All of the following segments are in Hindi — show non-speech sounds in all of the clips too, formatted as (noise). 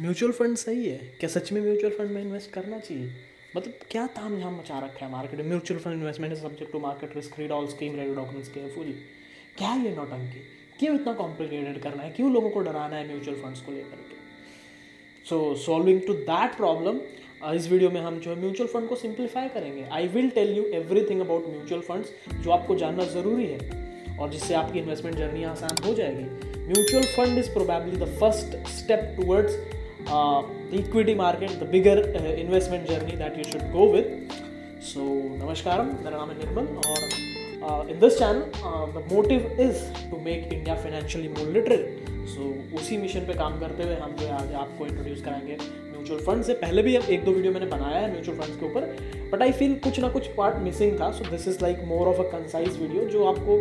म्यूचुअल फंड सही है? क्या सच में म्यूचुअल फंड में इन्वेस्ट करना चाहिए? मतलब क्या ताम झाम मचा रखा है मार्केट में? Mutual fund investment subject to market risk read all scheme related documents carefully क्या ये नौटंकी क्यों इतना कॉम्प्लिकेटेड करना है? क्यों लोगों को डराना है म्यूचुअल फंड्स को लेकर के? So solving to that problem इस वीडियो में हम जो है म्यूचुअल फंड को सिंप्लीफाई करेंगे। I will tell you everything about mutual funds, जो आपको जानना ज़रूरी है, और जिससे आपकी इन्वेस्टमेंट जर्नी आसान हो जाएगी। Mutual fund is probably the first step towards the equity market, the bigger uh, investment journey that you should go with. So, Namaskaram, मेरा नाम है निर्मल और in this channel the motive is to make India financially more literate so उसी मिशन पे काम करते हुए हम जो आज आपको इंट्रोड्यूस कराएँगे म्यूचुअल फंड से। पहले भी एक दो वीडियो मैंने बनाया है म्यूचुअल फंड्स के ऊपर बट आई फील कुछ ना कुछ पार्ट मिसिंग था। So this is like more of a concise video जो आपको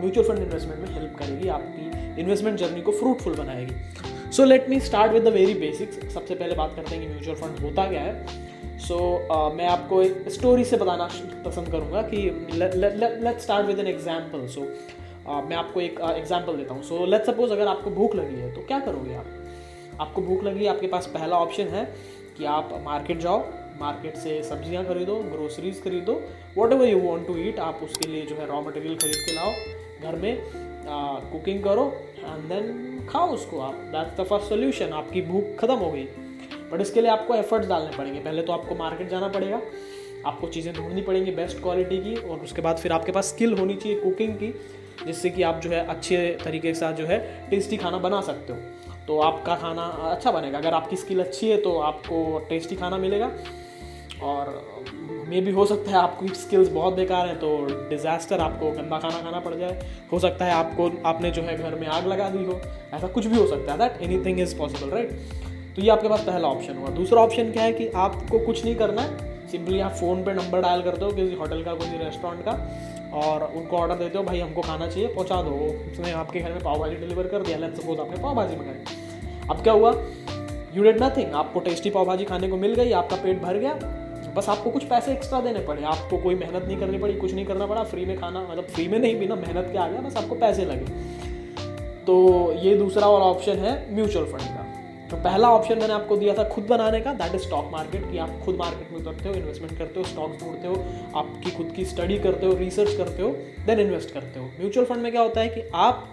म्यूचुअल फंड इन्वेस्टमेंट में हेल्प करेगी आपकी इन्वेस्टमेंट जर्नी को फ्रूटफुल बनाएगी। So let me start with the very basics सबसे पहले बात करते हैं कि म्यूचुअल फंड होता क्या है. सो so, uh, मैं आपको एक स्टोरी से बताना पसंद करूँगा कि let start with an example so मैं आपको एक एग्ज़ाम्पल uh, देता हूँ. सो लेट सपोज़ अगर आपको भूख लगी है तो क्या करोगे आप? आपको भूख लगी आपके पास पहला ऑप्शन है कि आप मार्केट जाओ मार्केट से सब्ज़ियाँ खरीदो ग्रोसरीज खरीदो whatever you want to eat आप उसके लिए जो है रॉ मटेरियल खरीद के लाओ घर में कुकिंग uh, करो एंड देन खाओ उसको आप। दैट्स द फ़र्स्ट सोल्यूशन आपकी भूख खत्म हो गई। बट इसके लिए आपको एफर्ट्स डालने पड़ेंगे। पहले तो आपको मार्केट जाना पड़ेगा। आपको चीज़ें ढूंढनी पड़ेंगी बेस्ट क्वालिटी की और उसके बाद फिर आपके पास स्किल होनी चाहिए कुकिंग की, जिससे कि आप जो है अच्छे तरीके के साथ जो है टेस्टी खाना बना सकते हो। तो आपका खाना अच्छा बनेगा। अगर आपकी स्किल अच्छी है तो आपको टेस्टी खाना मिलेगा। और मे भी हो सकता है आपकी स्किल्स बहुत बेकार हैं तो डिज़ास्टर आपको गंदा खाना खाना पड़ जाए। हो सकता है आपको, आपने जो है घर में आग लगा दी हो। ऐसा कुछ भी हो सकता है that anything is possible right तो ये आपके पास पहला ऑप्शन हुआ। दूसरा ऑप्शन क्या है कि आपको कुछ नहीं करना है सिंपली आप फ़ोन पे नंबर डायल करते हो किसी होटल का, किसी रेस्टोरेंट का, और उनको ऑर्डर देते हो, भाई, हमको खाना चाहिए, पहुँचा दो। उसने आपके घर में पाव भाजी डिलीवर कर दिया लेट सपोज़ आपने पाव भाजी मंगाई। अब क्या हुआ? यू डेड नथिंग आपको टेस्टी पाव भाजी खाने को मिल गई, आपका पेट भर गया बस आपको कुछ पैसे एक्स्ट्रा देने पड़े। आपको कोई मेहनत नहीं करनी पड़ी, कुछ नहीं करना पड़ा फ्री में खाना मतलब फ्री में नहीं बिना मेहनत के आ गया बस आपको पैसे लगे। तो ये दूसरा और ऑप्शन है म्यूचुअल फंड का। तो पहला ऑप्शन मैंने आपको दिया था खुद बनाने का दैट इज़ स्टॉक मार्केट कि आप खुद मार्केट में उतरते हो इन्वेस्टमेंट करते हो स्टॉक्स ढूंढते हो, आपकी खुद की स्टडी करते हो रिसर्च करते हो देन इन्वेस्ट करते हो। म्यूचुअल फंड में क्या होता है कि आप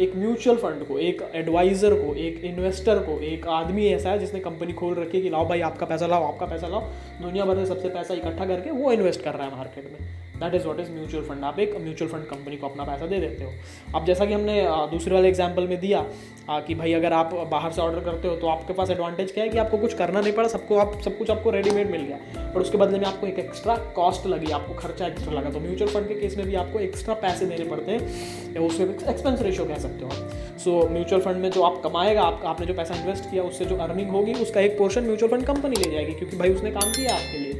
एक म्यूचुअल फंड को, एक एडवाइज़र को, एक इन्वेस्टर को, एक आदमी ऐसा है जिसने कंपनी खोल रखी है कि लाओ भाई आपका पैसा लाओ, आपका पैसा लाओ। दुनिया भर में सबसे पैसा इकट्ठा करके वो इन्वेस्ट कर रहा है मार्केट में। That is what is mutual fund आप एक म्यूचुअल फंड कंपनी को अपना पैसा दे देते हो। अब जैसा कि हमने दूसरे वाले एग्ज़ाम्पल में दिया कि भाई अगर आप बाहर से ऑर्डर करते हो तो आपके पास एडवांटेज क्या है कि आपको कुछ करना नहीं पड़ा सबको आप सब कुछ आपको रेडीमेड मिल गया। और उसके बदले में आपको एक एक्स्ट्रा कॉस्ट लगी आपको खर्चा एक्स्ट्रा लगा। तो म्यूचुअल फंड के केस में भी आपको एक्स्ट्रा पैसे देने पड़ते हैं। या उसको एक्सपेंस रेशियो कह सकते हो सो म्यूचुअल फंड में जो आप कमाएगा आप, आपने जो पैसा इन्वेस्ट किया उससे जो अर्निंग होगी उसका एक पोर्शन म्यूचुअल फंड कंपनी ले जाएगी क्योंकि भाई उसने काम किया आपके लिए।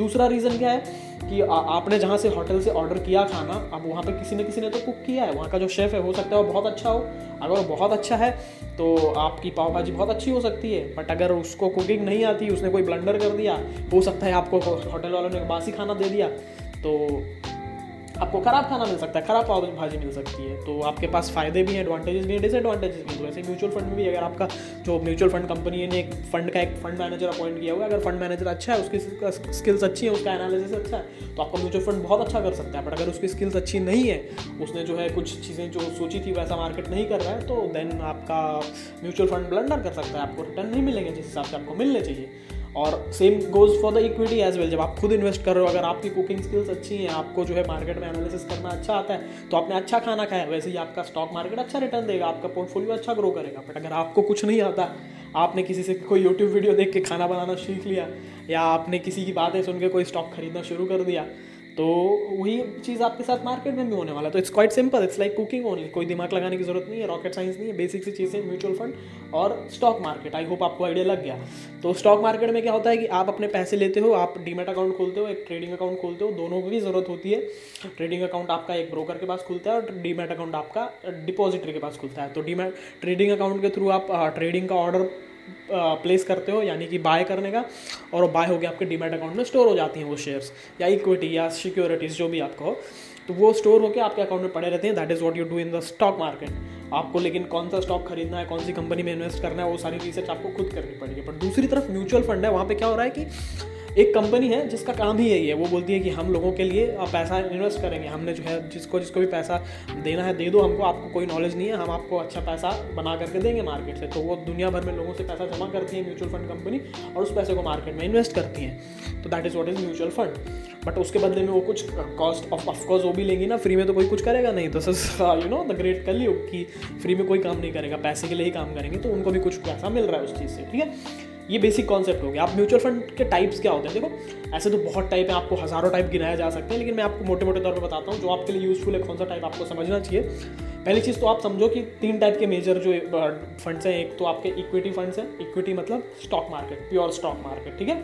दूसरा रीज़न क्या है कि आ, आपने जहाँ से होटल से ऑर्डर किया खाना अब वहाँ पे किसी न किसी ने तो कुक किया है। वहाँ का जो शेफ़ है हो सकता है वो बहुत अच्छा हो। अगर वो बहुत अच्छा है तो आपकी पाव भाजी बहुत अच्छी हो सकती है। बट अगर उसको कुकिंग नहीं आती उसने कोई ब्लंडर कर दिया हो सकता है आपको होटल वालों ने बासी खाना दे दिया। तो आपको खराब खाना मिल सकता है, खराब पाव भाजी मिल सकती है तो आपके पास फ़ायदे भी हैं एडवांटेजेस भी हैं डिसएडवांटेजेस भी तो वैसे म्यूचुअल फंड में भी अगर आपका जो म्यूचुअल फंड कंपनी ने एक फंड का एक फंड मैनेजर अपॉइंट किया हुआ है, अगर फंड मैनेजर अच्छा है, उसकी स्किल्स अच्छी है, उसका एनालिसिस अच्छा है तो आपका म्यूचुअल फंड बहुत अच्छा कर सकता है। बट अगर उसकी स्किल्स अच्छी नहीं है, उसने जो है कुछ चीज़ें जो सोची थी, वैसा मार्केट नहीं कर रहा है तो देन आपका म्यूचुअल फंड ब्लंडर कर सकता है, आपको रिटर्न नहीं मिलेंगे जिस हिसाब से आपको मिलने चाहिए। और same goes for the equity as well जब आप खुद इन्वेस्ट कर रहे हो, अगर आपकी कुकिंग स्किल्स अच्छी हैं, आपको जो है मार्केट में एनालिसिस करना अच्छा आता है तो आपने अच्छा खाना खाया, वैसे ही आपका स्टॉक मार्केट अच्छा रिटर्न देगा, आपका पोर्टफोलियो अच्छा ग्रो करेगा. बट अगर आपको कुछ नहीं आता, आपने किसी से कोई यूट्यूब वीडियो देख के खाना बनाना सीख लिया, या आपने किसी की बातें सुन के कोई स्टॉक खरीदना शुरू कर दिया तो वही चीज़ आपके साथ मार्केट में भी होने वाला तो it's quite simple it's like cooking only कोई दिमाग लगाने की ज़रूरत नहीं है रॉकेट साइंस नहीं है बेसिक सी चीज़ें म्यूचुअल फंड और स्टॉक मार्केट आई होप आपको आइडिया लग गया। तो स्टॉक मार्केट में क्या होता है कि आप अपने पैसे लेते हो, आप डीमेट अकाउंट खोलते हो, एक ट्रेडिंग अकाउंट खोलते हो, दोनों की ज़रूरत होती है। ट्रेडिंग अकाउंट आपका एक ब्रोकर के पास खुलता है और डीमेट अकाउंट आपका डिपॉजिटरी के पास खुलता है। तो डीमेट ट्रेडिंग अकाउंट के थ्रू आप ट्रेडिंग का ऑर्डर प्लेस करते हो, यानी कि बाय करने का, और बाय हो गया आपके डीमेट अकाउंट में स्टोर हो जाती हैं वो शेयर्स या इक्विटी या सिक्योरिटीज़ जो भी आपको हो। तो वो स्टोर होकर आपके अकाउंट में पड़े रहते हैं that is what you do in the stock market आपको लेकिन कौन सा स्टॉक खरीदना है, कौन सी कंपनी में इन्वेस्ट करना है, वो सारी रिसर्च आपको खुद करनी पड़ेगी। बट दूसरी तरफ़ म्यूचुअल फंड है, वहाँ पे क्या हो रहा है कि एक कंपनी है जिसका काम ही यही है। वो बोलती है कि हम लोगों के लिए पैसा इन्वेस्ट करेंगे। हमने जो है, जिसको जिसको भी पैसा देना है, दे दो। हमको, आपको कोई नॉलेज नहीं है। हम आपको अच्छा पैसा बना करके देंगे मार्केट से। तो वो दुनिया भर में लोगों से पैसा जमा करती है म्यूचुअल फंड कंपनी और उस पैसे को मार्केट में इन्वेस्ट करती हैं। तो that is what is mutual fund but उसके बदले में वो कुछ कॉस्ट ऑफ़ ऑफकोर्स वो भी लेंगी ना। फ्री में तो कोई कुछ करेगा नहीं। तो sir you know the great Kaliyug कि फ्री में कोई काम नहीं करेगा। पैसे के लिए ही काम करेंगे। तो उनको भी कुछ पैसा मिल रहा है उस चीज़ से। ठीक है? ये बेसिक कॉन्सेप्ट हो गया आप म्यूचुअल फंड के टाइप्स क्या होते हैं? देखो, ऐसे तो बहुत टाइप है, आपको हज़ारों टाइप गिनाया जा सकते हैं, लेकिन मैं आपको मोटे मोटे तौर पर बताता हूँ, जो आपके लिए यूजफुल है, कौन सा टाइप आपको समझना चाहिए। पहली चीज़ तो आप समझो कि तीन टाइप के मेजर जो फंड्स हैं, एक तो आपके इक्विटी फंड्स हैं इक्विटी मतलब stock market pure stock market ठीक है?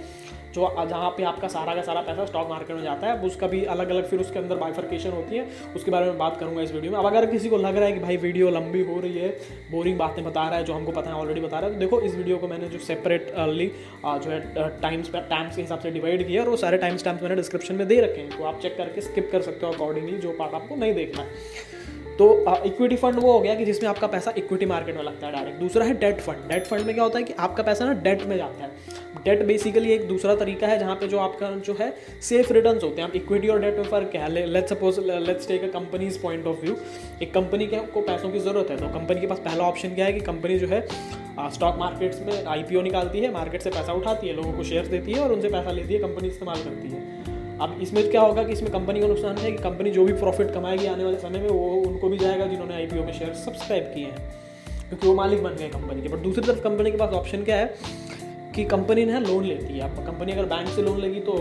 जो जहाँ पे आपका सारा का सारा पैसा स्टॉक मार्केट में जाता है उसका भी अलग अलग फिर उसके अंदर बाइफर्केशन होती है। उसके बारे में बात करूँगा इस वीडियो में। अब अगर किसी को लग रहा है कि भाई वीडियो लंबी हो रही है बोरिंग बातें बता रहा है, जो हमको पता है ऑलरेडी बता रहा है तो देखो, इस वीडियो को मैंने जो सेपरेटली जो है टाइम्स टाइम्स के हिसाब से डिवाइड किया और वो सारे टाइम स्टैम्प मैंने डिस्क्रिप्शन में दे रखे हैं। तो आप चेक करके स्किप कर सकते हो अकॉर्डिंगली जो पार्ट आपको नहीं देखना है। तो इक्विटी फंड वो हो गया कि जिसमें आपका पैसा इक्विटी मार्केट में लगता है डायरेक्ट दूसरा है डेट फंड डेट फंड में क्या होता है कि आपका पैसा ना डेट में जाता है। डेट बेसिकली एक दूसरा तरीका है जहाँ पे जो आपका जो है सेफ़ रिटर्न्स होते हैं। आप इक्विटी और डेट में फ़र्क क्या है? Let's suppose let's take a companies point of view एक कंपनी के को पैसों की ज़रूरत है। तो कंपनी के पास पहला ऑप्शन क्या है कि कंपनी जो है स्टॉक मार्केट्स में आईपीओ निकालती है मार्केट से पैसा उठाती है, लोगों को शेयर्स देती है और उनसे पैसा लेती है कंपनी इस्तेमाल करती है। अब इसमें क्या होगा कि इसमें कंपनी का नुकसान है कि कंपनी जो भी प्रॉफिट कमाएगी आने वाले समय में, वो उनको भी जाएगा जिन्होंने आईपीओ में शेयर सब्सक्राइब किए हैं। क्योंकि वो मालिक बन गए कंपनी के। बट दूसरी तरफ़ कंपनी के पास ऑप्शन क्या है कि कंपनी ने लोन लेती है। आप कंपनी अगर बैंक से लोन लेगी तो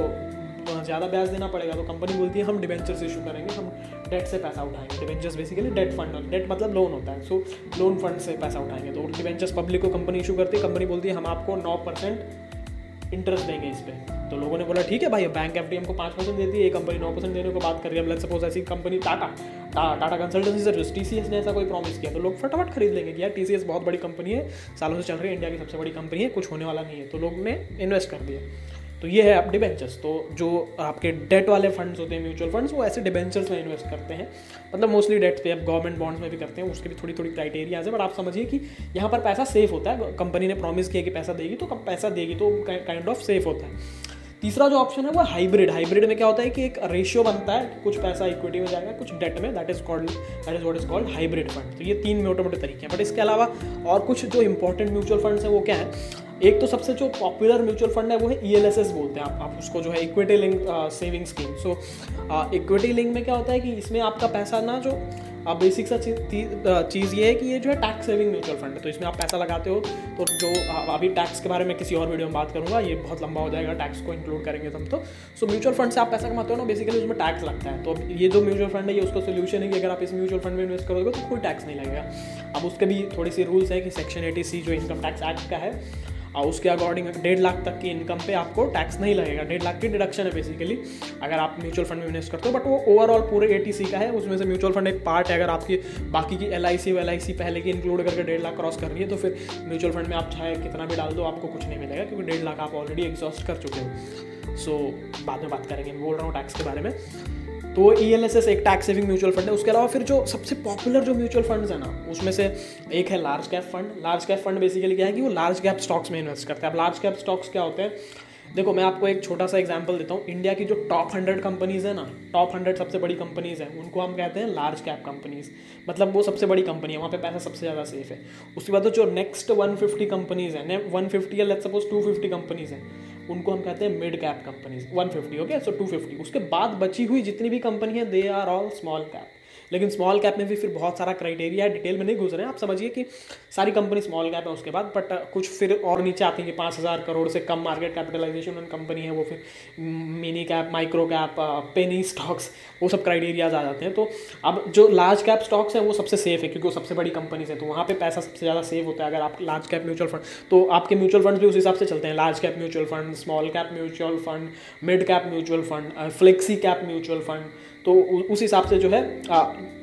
ज़्यादा ब्याज देना पड़ेगा। तो कंपनी बोलती है, हम डिवेंचर्स इशू करेंगे। हम डेट से पैसा उठाएँगे। Debentures basically debt fund debt मतलब लोन होता है। सो लोन फंड से पैसा उठाएँगे। तो डिवेंचर्स पब्लिक को कंपनी इशू करती है। कंपनी बोलती है, हम आपको नौ परसेंट इंटरेस्ट देंगे इस पर तो लोगों ने बोला, ठीक है भाई बैंक एफ़ डी को पाँच परसेंट देती है कंपनी नौ परसेंट देने को बात कर रही है अब सपोज़ ऐसी company Tata Tata consultancy service T C S ने ऐसा कोई प्रॉमिस किया तो लोग फटाफट खरीद लेंगे कि यार टी सी एस बहुत बड़ी कंपनी है, सालों से चल रही है इंडिया की सबसे बड़ी कंपनी है, कुछ होने वाला नहीं है। तो लोग ने इन्वेस्ट कर दिया। तो ये है आप डिबेंचर्स तो जो आपके डेट वाले फंड्स होते हैं म्यूचुअल फंड्स वो ऐसे डिबेंचर्स में इन्वेस्ट करते हैं. मतलब मोस्टली डेट पे आप गवर्नमेंट बॉन्ड्स में भी करते हैं, उसके भी थोड़ी थोड़ी क्राइटेरियाज है बट आप समझिए कि यहाँ पर पैसा सेफ़ होता है. कंपनी ने प्रॉमिस किया कि पैसा देगी तो पैसा देगी तो काइंड ऑफ़ सेफ़ होता है. तीसरा जो ऑप्शन है, वो हाइब्रिड हाइब्रिड में क्या होता है कि एक रेशियो बनता है कि कुछ पैसा इक्विटी में जाएगा, कुछ डेट में that is called that is what is called hybrid fund तो ये तीन मोटे मोटे तरीके हैं. बट इसके अलावा और कुछ जो इंपॉर्टेंट म्यूचुअल फंड्स हैं, वो क्या है? एक तो सबसे जो पॉपुलर म्यूचुअल फंड है वो है ई e बोलते हैं आप, आप उसको जो है equity link saving scheme so equity link में क्या होता है कि इसमें आपका पैसा ना जो अब बेसिक सा चीज़ ये है कि ये जो है टैक्स सेविंग म्यूचुअल फंड है। तो इसमें आप पैसा लगाते हो तो जो अभी टैक्स के बारे में किसी और वीडियो में बात करूँगा ये बहुत लंबा हो जाएगा टैक्स को इंक्लूड करेंगे हम तो। सो म्यूचुअल फंड से आप पैसा कमाते हो ना बेसिकली उसमें टैक्स लगता है। तो ये जो म्यूचुअल फंड है ये उसका सोल्यूशन है कि अगर आप इस म्यूचुअल फंड में इन्वेस्ट करोगे तो कोई टैक्स नहीं लगेगा। अब उसके भी थोड़ी सी रूल्स है कि सेक्शन एटी सी जो इनकम टैक्स एक्ट का है और उसके अकॉर्डिंग डेढ़ लाख तक की इनकम पे आपको टैक्स नहीं लगेगा। डेढ़ लाख की डिडक्शन है बेसिकली अगर आप म्यूचुअल फंड में इन्वेस्ट करते हो बट वो ओवरऑल पूरे ए का है, उसमें से म्यूचुअल फंड एक पार्ट है, अगर आपकी बाकी की एल आई सी पहले की इंक्लूड करके डेढ़ लाख क्रॉस कर रही है तो फिर म्यूचुअल फंड में आप चाहे कितना भी डाल दो, आपको कुछ नहीं मिलेगा, क्योंकि डेढ़ लाख आप ऑलरेडी एग्जॉस्ट कर चुके हो। सो बाद में बात करेंगे, मैं बोल रहा हूँ टैक्स के बारे में। तो ई एल एस एस एक टैक्स सेविंग म्यूचुअल फंड है। उसके अलावा फिर जो सबसे पॉपुलर जो म्यूचुअल फंड्स है ना, उसमें से एक है large cap fund large cap fund basically क्या है कि वो लार्ज कैप स्टॉक्स में इन्वेस्ट करते हैं। अब लार्ज कैप स्टॉक्स क्या होते हैं? देखो, मैं आपको एक छोटा सा एग्ज़ाम्पल देता हूँ। इंडिया की जो टॉप हंड्रेड कंपनीज़ है ना टॉप हंड्रेड सबसे बड़ी कंपनीज़ है, उनको हम कहते हैं लार्ज कैप कंपनीज़ मतलब वो सबसे बड़ी कंपनी है, वहाँ पे पैसा सबसे ज़्यादा सेफ़ है। उसके बाद जो नेक्स्ट वन फिफ्टी कंपनीज़ है वन फिफ्टी या let suppose two fifty companies है उनको हम कहते हैं mid cap companies 150 okay so 250. उसके बाद बची हुई जितनी भी कंपनी है they are all small cap लेकिन स्मॉल कैप में भी फिर बहुत सारा क्राइटेरिया है डिटेल में नहीं घुस रहे हैं। आप समझिए कि सारी कंपनी स्मॉल कैप है उसके बाद बट कुछ फिर और नीचे आती है पाँच हज़ार करोड़ से कम मार्केट कैपिटलाइजेशन उन कंपनी है, वो फिर mini cap micro cap penny stocks वो सब क्राइटेरियाज आ जाते हैं। तो अब जो लार्ज कैप स्टॉक्स हैं, वो सबसे सेफ़ है, क्योंकि वो सबसे बड़ी कंपनीज़ है। तो वहाँ पे पैसा सबसे ज़्यादा सेव होता है अगर आप लार्ज कैप म्यूचुअल फंड तो आपके म्यूचुअल फंड भी उस हिसाब से चलते हैं। Large cap mutual fund small cap mutual fund mid cap mutual fund flexi cap mutual fund तो उस हिसाब से जो है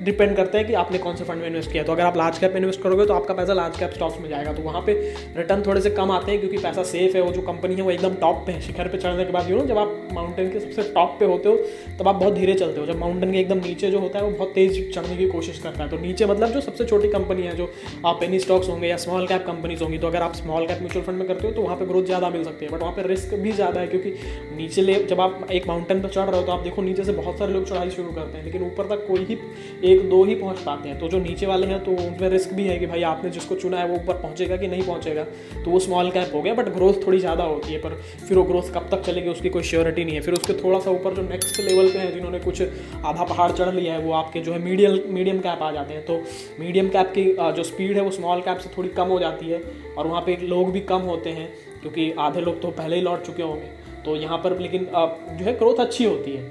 डिपेंड करता है कि आपने कौन से फंड में इन्वेस्ट किया तो अगर आप लार्ज कैप में इन्वेस्ट करोगे तो आपका पैसा लार्ज कैप स्टॉक्स में जाएगा। तो वहाँ पे रिटर्न थोड़े से कम आते हैं, क्योंकि पैसा सेफ़ है वो जो कंपनी है, वो एकदम टॉप पे है। शिखर पे चढ़ने के बाद यू नो जब आप माउंटेन के सबसे टॉप पे होते हो, तब आप बहुत धीरे चलते हो। जब माउंटेन के एकदम नीचे जो होता है, वो बहुत तेज चढ़ने की कोशिश करता है। तो नीचे मतलब जो सबसे छोटी कंपनी है, जो आप पेनी स्टॉक्स होंगे या स्मॉल कैप कंपनीज़ होंगी तो अगर आप स्मॉल कैप म्यूचुअल फंड में करते हो तो वहाँ पर ग्रोथ ज़्यादा मिल सकती है। बट वहाँ पर रिस्क भी ज़्यादा है, क्योंकि नीचे ले, जब आप एक माउंटेन पर चढ़ रहे हो तो आप देखो नीचे से बहुत सारे लोग चढ़ाई शुरू करते हैं, लेकिन ऊपर तक कोई ही एक, दो ही पहुँच पाते हैं। तो जो नीचे वाले हैं तो उनमें रिस्क भी है कि भाई आपने जिसको चुना है, वो ऊपर पहुँचेगा कि नहीं पहुँचेगा? तो वो स्मॉल कैप हो गया बट ग्रोथ थोड़ी ज़्यादा होती है, पर फिर वो ग्रोथ कब तक चलेगी, उसकी कोई श्योरिटी नहीं है। फिर उसके थोड़ा सा ऊपर जो नेक्स्ट लेवल पे हैं, जिन्होंने कुछ आधा पहाड़ चढ़ लिया है, वो आपके जो है मीडियम मीडियम कैप आ जाते हैं। तो मीडियम कैप की जो स्पीड है, वो स्मॉल कैप से थोड़ी कम हो जाती है, और वहाँ पे लोग भी कम होते हैं, क्योंकि आधे लोग तो पहले ही लौट चुके होंगे। तो यहाँ पर लेकिन जो है ग्रोथ अच्छी होती है।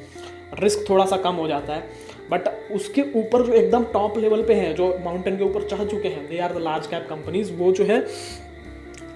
रिस्क थोड़ा सा कम हो जाता है। बट उसके ऊपर जो एकदम टॉप लेवल पे हैं, जो माउंटेन के ऊपर चढ़ चुके हैं they are the large cap companies वो जो है,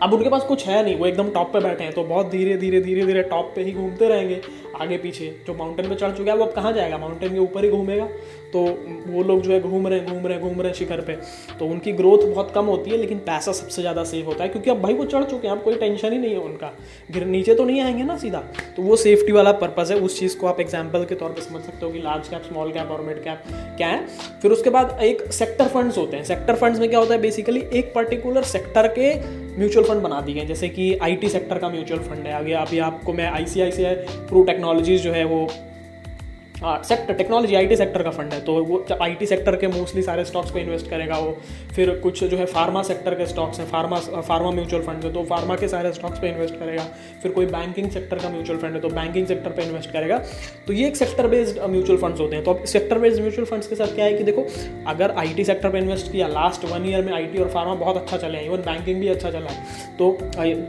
अब उनके पास कुछ है नहीं, वो एकदम टॉप पे बैठे हैं तो बहुत धीरे धीरे धीरे धीरे टॉप पे ही घूमते रहेंगे। आगे पीछे, जो माउंटेन पे चढ़ चुका है, वो अब कहाँ जाएगा? माउंटेन के ऊपर ही घूमेगा। तो वो लोग जो है घूम रहे हैं, घूम रहे हैं, घूम रहे हैं शिखर पे। तो उनकी ग्रोथ बहुत कम होती है, लेकिन पैसा सबसे ज़्यादा सेव होता है, क्योंकि अब भाई वो चढ़ चुके हैं, अब कोई टेंशन ही नहीं है उनका। गिर नीचे तो नहीं आएँगे ना सीधा? तो वो सेफ्टी वाला पर्पज़ है, उस चीज़ को आप एग्ज़ाम्पल के तौर पर समझ सकते हो कि लार्ज कैप स्मॉल कैप और मिड कैप क्या है। फिर उसके बाद एक सेक्टर फंड्स होते हैं। सेक्टर फंड्स में क्या होता है बेसिकली एक पर्टिकुलर सेक्टर के म्यूचुअल फंड बना दिए गए जैसे कि आईटी सेक्टर का म्यूचुअल फंड है। आगे अभी आपको मैं आईसीआईसीआई प्रू टेक्नोलॉजीज़ जो है वो सेक्टर टेक्नोलॉजी आईटी सेक्टर का फंड है तो वो आईटी सेक्टर के मोस्टली सारे स्टॉक्स पे इन्वेस्ट करेगा वो। फिर कुछ जो है फार्मा सेक्टर के स्टॉक्स हैं फार्मा फार्मा म्यूचुअल फंड है तो फार्मा के सारे स्टॉक्स पे इन्वेस्ट करेगा। फिर कोई बैंकिंग सेक्टर का म्यूचुअल फंड है तो बैंकिंग सेक्टर पे इन्वेस्ट करेगा। तो ये एक सेक्टर बेस्ड म्यूचुअल फंड्स होते हैं। तो अब सेक्टर बेस्ड म्यूचुअल फंड्स के साथ क्या है कि देखो, अगर आईटी सेक्टर पर इन्वेस्ट किया लास्ट वन ईयर में आईटी और फार्मा बहुत अच्छा चले हैं इवन बैंकिंग भी अच्छा चला है तो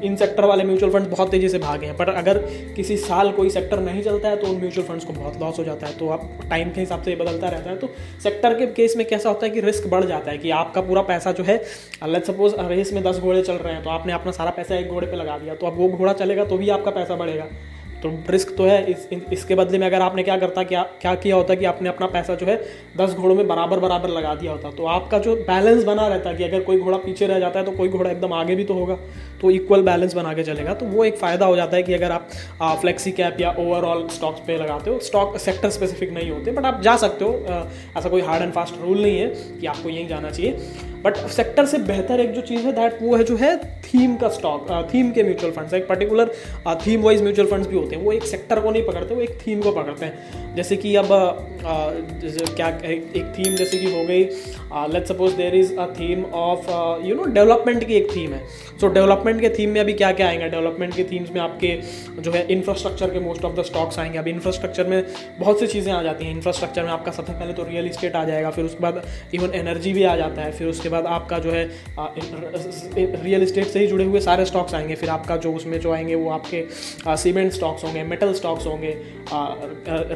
इन सेक्टर वाले म्यूचुअल फंड बहुत तेज़ी से भागे हैं। पर अगर किसी साल कोई सेक्टर नहीं चलता है तो उन म्यूचुअल फंड्स को बहुत लॉस हो जाता है। तो आप टाइम के हिसाब से ये बदलता रहता है। तो सेक्टर के केस में कैसा होता है कि रिस्क बढ़ जाता है कि आपका पूरा पैसा जो है लेट सपोज़ रेस में दस घोड़े चल रहे हैं तो आपने अपना सारा पैसा एक घोड़े पर लगा दिया तो अब वो घोड़ा चलेगा तो भी आपका पैसा बढ़ेगा। तो रिस्क तो है। इस इसके बदले में अगर आपने क्या करता, क्या क्या किया होता कि आपने अपना पैसा जो है दस घोड़ों में बराबर बराबर लगा दिया होता। तो आपका जो बैलेंस बना रहता कि अगर कोई घोड़ा पीछे रह जाता है तो कोई घोड़ा एकदम आगे भी तो होगा। तो इक्वल बैलेंस बना के चलेगा। तो वो एक फ़ायदा हो जाता है कि अगर आप फ्लेक्सी कैप या ओवरऑल स्टॉक्स पे लगाते हो स्टॉक सेक्टर स्पेसिफिक नहीं होते बट आप जा सकते हो। ऐसा कोई हार्ड एंड फास्ट रूल नहीं है कि आपको यहीं जाना चाहिए। बट सेक्टर से बेहतर एक जो चीज़ है दैट वो है जो है थीम का स्टॉक थीम के म्यूचुअल फंड्स एक particular theme wise mutual funds भी होते हैं। वो एक सेक्टर को नहीं पकड़ते वो एक थीम को पकड़ते हैं। जैसे कि अब जैसे क्या एक थीम जैसे कि हो गई let suppose there is a theme of you know development की एक थीम है। सो so, डेवलपमेंट के थीम में अभी क्या क्या आएँगे? डेवलपमेंट के थीम्स में आपके जो है इंफ्रास्ट्रक्चर के मोस्ट ऑफ़ द स्टॉक्स आएँगे। अभी इंफ्रास्ट्रक्चर में बहुत सी चीज़ें आ जाती हैं। इंफ्रास्ट्रक्चर में आपका सबसे पहले तो रियल इस्टेट आ जाएगा फिर उसके बाद इवन एनर्जी भी आ जाता है फिर उसके बाद आपका जो है रियल इस्टेट से ही जुड़े हुए सारे स्टॉक्स आएँगे। फिर आपका जो उसमें जो आएँगे वो आपके सीमेंट स्टॉक्स होंगे मेटल स्टॉक्स होंगे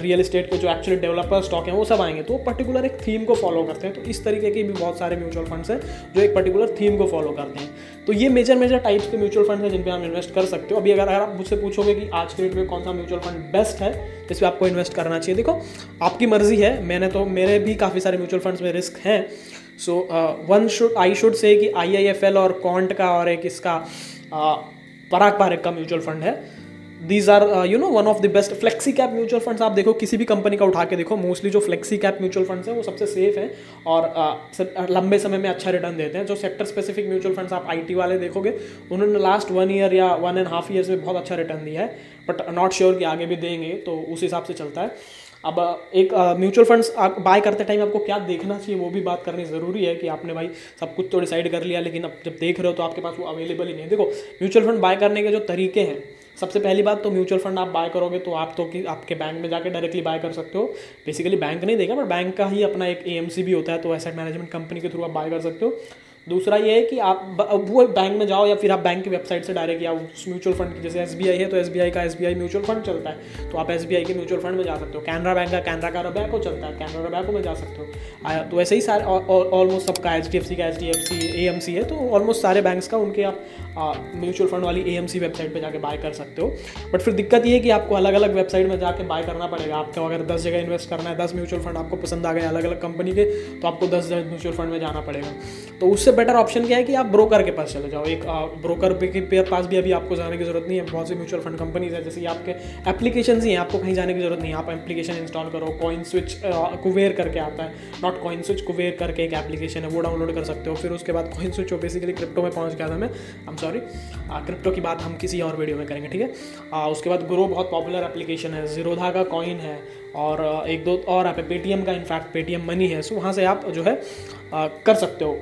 रियल इस्टेट के जो एक्चुअली डेवलपर स्टॉक हैं वो सब आएँगे। तो पर्टिकुलर एक थीम को फॉलो करते हैं। तो इस तरीके के भी बहुत सारे म्यूचुअल फंड्स हैं जो एक पर्टिकुलर थीम को फॉलो करते हैं। तो ये मेजर मेजर टाइप्स के म्यूचुअल फंड हैं जिन पे आप इन्वेस्ट कर सकते हो। अभी अगर अगर आप मुझसे पूछोगे कि आज के डेट में कौन सा म्यूचुअल फंड बेस्ट है जिस पर आपको इन्वेस्ट करना चाहिए। देखो, आपकी मर्ज़ी है। मैंने तो मेरे भी काफ़ी सारे म्यूचुअल फंड्स में रिस्क हैं। So one should I should say कि आई आई एफ़ एल और कॉन्ट का और एक इसका uh, पराग पारक का म्यूचुअल फंड है। These are you know one of the best flexi cap mutual funds आप देखो किसी भी कंपनी का उठा के देखो मोस्टली जो फ्लेक्सी कैप म्यूचुअल फंड्स हैं वो सबसे सेफ़ है और uh, लंबे समय में अच्छा रिटर्न देते हैं। जो सेक्टर स्पेसिफिक म्यूचुअल फंड्स आप आईटी वाले देखोगे उन्होंने लास्ट वन ईयर या वन एंड हाफ़ ईयर्स में बहुत अच्छा रिटर्न दिया है बट नॉट श्योर कि आगे भी देंगे तो उस हिसाब से चलता है। अब एक म्यूचुअल फंड्स आप बाय करते टाइम आपको क्या देखना चाहिए वो भी बात करनी ज़रूरी है कि आपने भाई सब कुछ तो डिसाइड कर लिया, लेकिन अब जब देख रहे हो तो आपके पास वो अवेलेबल ही नहीं देखो म्यूचुअल फंड बाय करने के जो तरीके हैं, सबसे पहली बात तो म्यूचुअल फंड आप बाय करोगे तो आप तो कि, आपके बैंक में जाकर डायरेक्टली बाय कर सकते हो। बेसिकली बैंक नहीं देगा बट बैंक का ही अपना एक ए भी होता है तो एसेट मैनेजमेंट कंपनी के थ्रू आप बाय कर सकते हो। दूसरा ये है कि आप वो बैंक में जाओ या फिर आप बैंक की वेबसाइट से डायरेक्ट या उस म्यूचुअल फंड की, जैसे एसबीआई है तो एसबीआई का एसबीआई म्यूचुअल फंड चलता है। तो आप एसबीआई के म्यूचुअल फंड में जा सकते हो। कैनरा बैंक का कैनरा का रबैको चलता है। कैनरा रबैको में जा सकते हो। तो ऐसे ही सारे ऑलमोस्ट सबका एच डी एफ़ सी का H D F C A M C है तो ऑलमोस्ट सारे बैंक का उनके आप म्यूचुअल फंड वाली ए वेबसाइट पर जाकर बाय कर सकते हो। बट फिर दिक्कत ये है कि आपको अलग अलग वेबसाइट में जाकर बाय करना पड़ेगा। आपको अगर दस जगह इन्वेस्ट करना है, दस म्यूचुअल फंड आपको पसंद आ गए अलग अलग कंपनी के तो आपको दस म्यूचुअल फंड में जाना पड़ेगा। तो उससे बेटर ऑप्शन क्या है कि आप ब्रोकर के पास चले जाओ। एक ब्रोकर के पास भी अभी आपको जाने की ज़रूरत नहीं है। बहुत सी म्यूचुअल फंड कंपनीज़ है, जैसे आपके एप्लीकेशन ही हैं, आपको कहीं जाने की ज़रूरत नहीं है। आप एप्लीकेशन इंस्टॉल करो कॉइन स्विच कुवेर करके आता है। नॉट कॉइन स्विच कुवेर करके एक एप्लीकेशन है, वो डाउनलोड कर सकते हो। फिर उसके बाद कॉइन स्विच हो बेसिकली क्रिप्टो में पहुँच गया था मैं। सॉरी क्रिप्टो की बात हम किसी और वीडियो में करेंगे ठीक है? उसके बाद ग्रो बहुत पॉपुलर एप्लीकेशन है जीरोधा का कॉइन है और एक दो और ऐप है पेटीएम का इनफैक्ट पेटीएम मनी है सो वहाँ से आप जो है आ, कर सकते हो।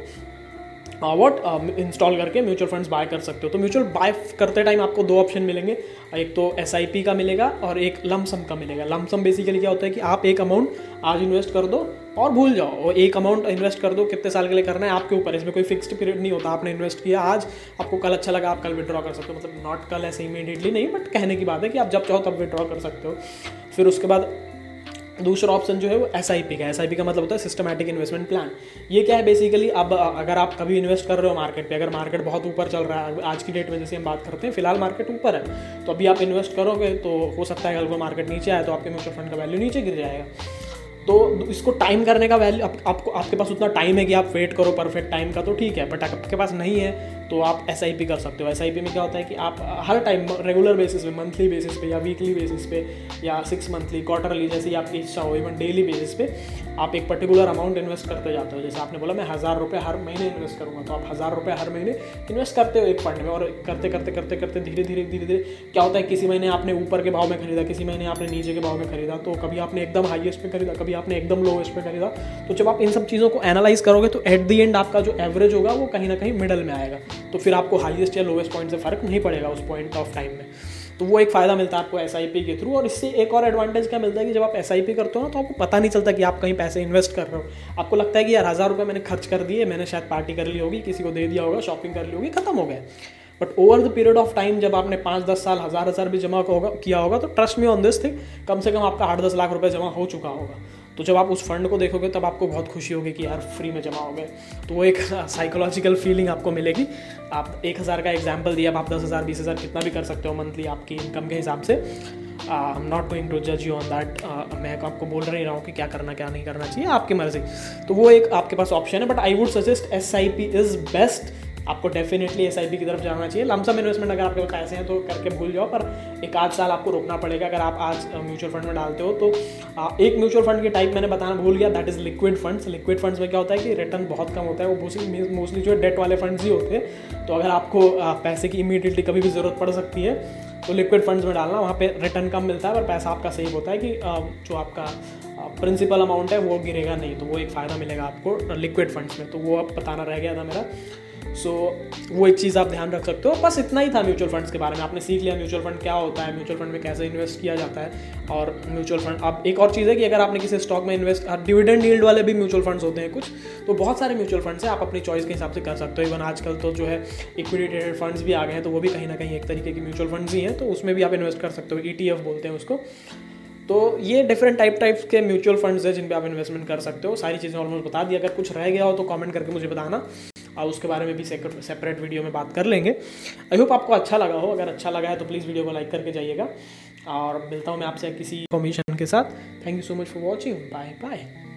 वॉट इंस्टॉल करके म्यूचुअल फंड्स बाय कर सकते हो। तो म्यूचुअल बाय करते टाइम आपको दो ऑप्शन मिलेंगे। एक तो एसआईपी का मिलेगा और एक लमसम का मिलेगा। लमसम बेसिकली क्या होता है कि आप एक अमाउंट आज इन्वेस्ट कर दो और भूल जाओ और एक अमाउंट इन्वेस्ट कर दो, कितने साल के लिए करना है, आपके ऊपर इसमें कोई फिक्स्ड पीरियड नहीं होता, आपने इन्वेस्ट किया, आज आपको कल अच्छा लगा, आप कल विड्रॉ कर सकते हो। मतलब नॉट कल ऐसे इमीडिएटली नहीं बट कहने की बात है कि आप जब चाहो तब विड्रॉ कर सकते हो। फिर उसके बाद दूसरा ऑप्शन जो है वो एस आई पी का एस आई पी का मतलब होता है सिस्टमैटिक इन्वेस्टमेंट प्लान ये क्या है बेसिकली अब अगर आप कभी इन्वेस्ट कर रहे हो मार्केट पे, अगर मार्केट बहुत ऊपर चल रहा है, आज की डेट में जैसे हम बात करते हैं, फ़िलहाल मार्केट ऊपर है तो अभी आप इन्वेस्ट करोगे तो हो सकता है कल को मार्केट नीचे आए तो आपके म्यूचुअल फंड का वैल्यू नीचे गिर जाएगा। तो इसको टाइम करने का वैल्यू आप, आपको आपके पास उतना टाइम है कि आप वेट करो परफेक्ट टाइम का तो ठीक है बट आपके पास नहीं है तो आप एसआईपी कर सकते हो। एसआईपी में क्या होता है कि आप हर टाइम रेगुलर बेसिस पे मंथली बेसिस पे या वीकली बेसिस पे या सिक्स मंथली क्वार्टरली जैसे ही आपकी इच्छा हो इवन डेली बेसिस पे, आप एक पर्टिकुलर अमाउंट इन्वेस्ट करते जाते हो। जैसे आपने बोला, मैं हज़ार रुपये हर महीने इन्वेस्ट करूँगा तो आप हज़ार रुपये हर महीने इन्वेस्ट करते हो एक फंड में। और करते करते करते करते धीरे धीरे धीरे धीरे क्या होता है, किसी महीने आपने ऊपर के भाव में खरीदा, किसी महीने आपने नीचे के भाव में खरीदा तो कभी आपने एकदम हाइएस्ट पे खरीदा, कभी आपने एकदम लोवेस्ट पे खरीदा तो जब आप इन सब चीज़ों को एनालाइज करोगे तो एट दी एंड आपका जो एवरेज होगा, वो कहीं ना कहीं मिडल में आएगा। तो फिर आपको हाइएस्ट या लोएस्ट पॉइंट से फ़र्क नहीं पड़ेगा उस पॉइंट ऑफ़ टाइम में। तो वो एक फ़ायदा मिलता है आपको एसआईपी के थ्रू और इससे एक और एडवांटेज क्या मिलता है कि जब आप एसआईपी करते हो ना तो आपको पता नहीं चलता कि आप कहीं पैसे इन्वेस्ट कर रहे हो। आपको लगता है कि यार हज़ार रुपये मैंने खर्च कर दिए, मैंने शायद पार्टी कर ली होगी, किसी को दे दिया होगा शॉपिंग कर ली होगी, खत्म हो गया। But over the period of time जब आपने पाँच, दस साल, हज़ार हज़ार भी जमा होगा किया होगा तो ट्रस्ट में ऑन दिस थिंग कम से कम आपका आठ, दस लाख रुपये जमा हो चुका होगा। तो जब आप उस फंड को देखोगे, तब आपको बहुत खुशी होगी कि यार फ्री में जमा हो गए। तो वो एक (laughs) साइकोलॉजिकल फीलिंग आपको मिलेगी। आप एक हज़ार का एग्ज़ाम्पल दिया आप दस हज़ार, बीस हज़ार कितना भी कर सकते हो मंथली आपकी इनकम के हिसाब से। I am not going to जज यू ऑन दैट मैं आपको बोल रही रहा हूँ कि क्या करना, क्या नहीं करना चाहिए, आपकी मर्ज़ी। तो वो एक आपके पास ऑप्शन है but I would suggest S I P is best आपको डेफिनेटली एस की तरफ़ जाना चाहिए। लमसम इन्वेस्टमेंट अगर आपके पास पैसे हैं तो करके भूल जाओ, पर एक आध साल आपको रोकना पड़ेगा अगर आप आज म्यूचुअल फंड में डालते हो। तो एक म्यूचुअल फंड की टाइप मैंने बताना भूल गया that is liquid funds liquid funds में क्या होता है कि रिटर्न बहुत कम होता है। वो मोस्टली मोस्टली जो डेट वाले फंड्स ही होते हैं। तो अगर आपको पैसे की इमीडिएटली कभी भी ज़रूरत पड़ सकती है तो लिक्विड फंड्स में डालना। वहाँ पे रिटर्न कम मिलता है, पर पैसा आपका सेव होता है कि जो आपका प्रिंसिपल अमाउंट है, वो गिरेगा नहीं। तो वो एक फ़ायदा मिलेगा आपको लिक्विड फंड्स में। तो वो अब बताना रह गया था मेरा। सो so, वो एक चीज़ आप ध्यान रख सकते हो। बस इतना ही था म्यूचुअल फंड्स के बारे में। आपने सीख लिया म्यूचुअल फंड क्या होता है म्यूचुअल फंड में कैसे इन्वेस्ट किया जाता है और म्यूचुअल फंड अब एक और चीज़ है कि अगर आपने किसी स्टॉक में इन्वेस्ट डिविडेंड यील्ड वाले भी म्यूचुअल फंड्स होते हैं कुछ तो बहुत सारे म्यूचुअल फंड्स हैं। आप अपनी चॉइस के हिसाब से कर सकते हो। इवन आजकल तो जो है इक्विटी ट्रेडेड फंड्स भी आ गए हैं तो वो भी कहीं ना कहीं एक तरीके की म्यूचुअल फंड्स ही हैं तो उसमें भी आप इन्वेस्ट कर सकते हो। ई e बोलते हैं उसको। तो ये डिफरेंट टाइप टाइप्स के म्यूचुअल फंड्स हैं जिन पे आप इन्वेस्टमेंट कर सकते हो। सारी चीज़ें ऑलमोस्ट बता दी। अगर कुछ रह गया हो तो कमेंट करके मुझे बताना। और उसके बारे में भी सेपरेट वीडियो में बात कर लेंगे। आई होप आपको अच्छा लगा हो। अगर अच्छा लगा है तो प्लीज़ वीडियो को लाइक करके जाइएगा। और मिलता हूँ मैं आपसे किसी इन्फॉर्मेशन के साथ। Thank you so much for watching bye bye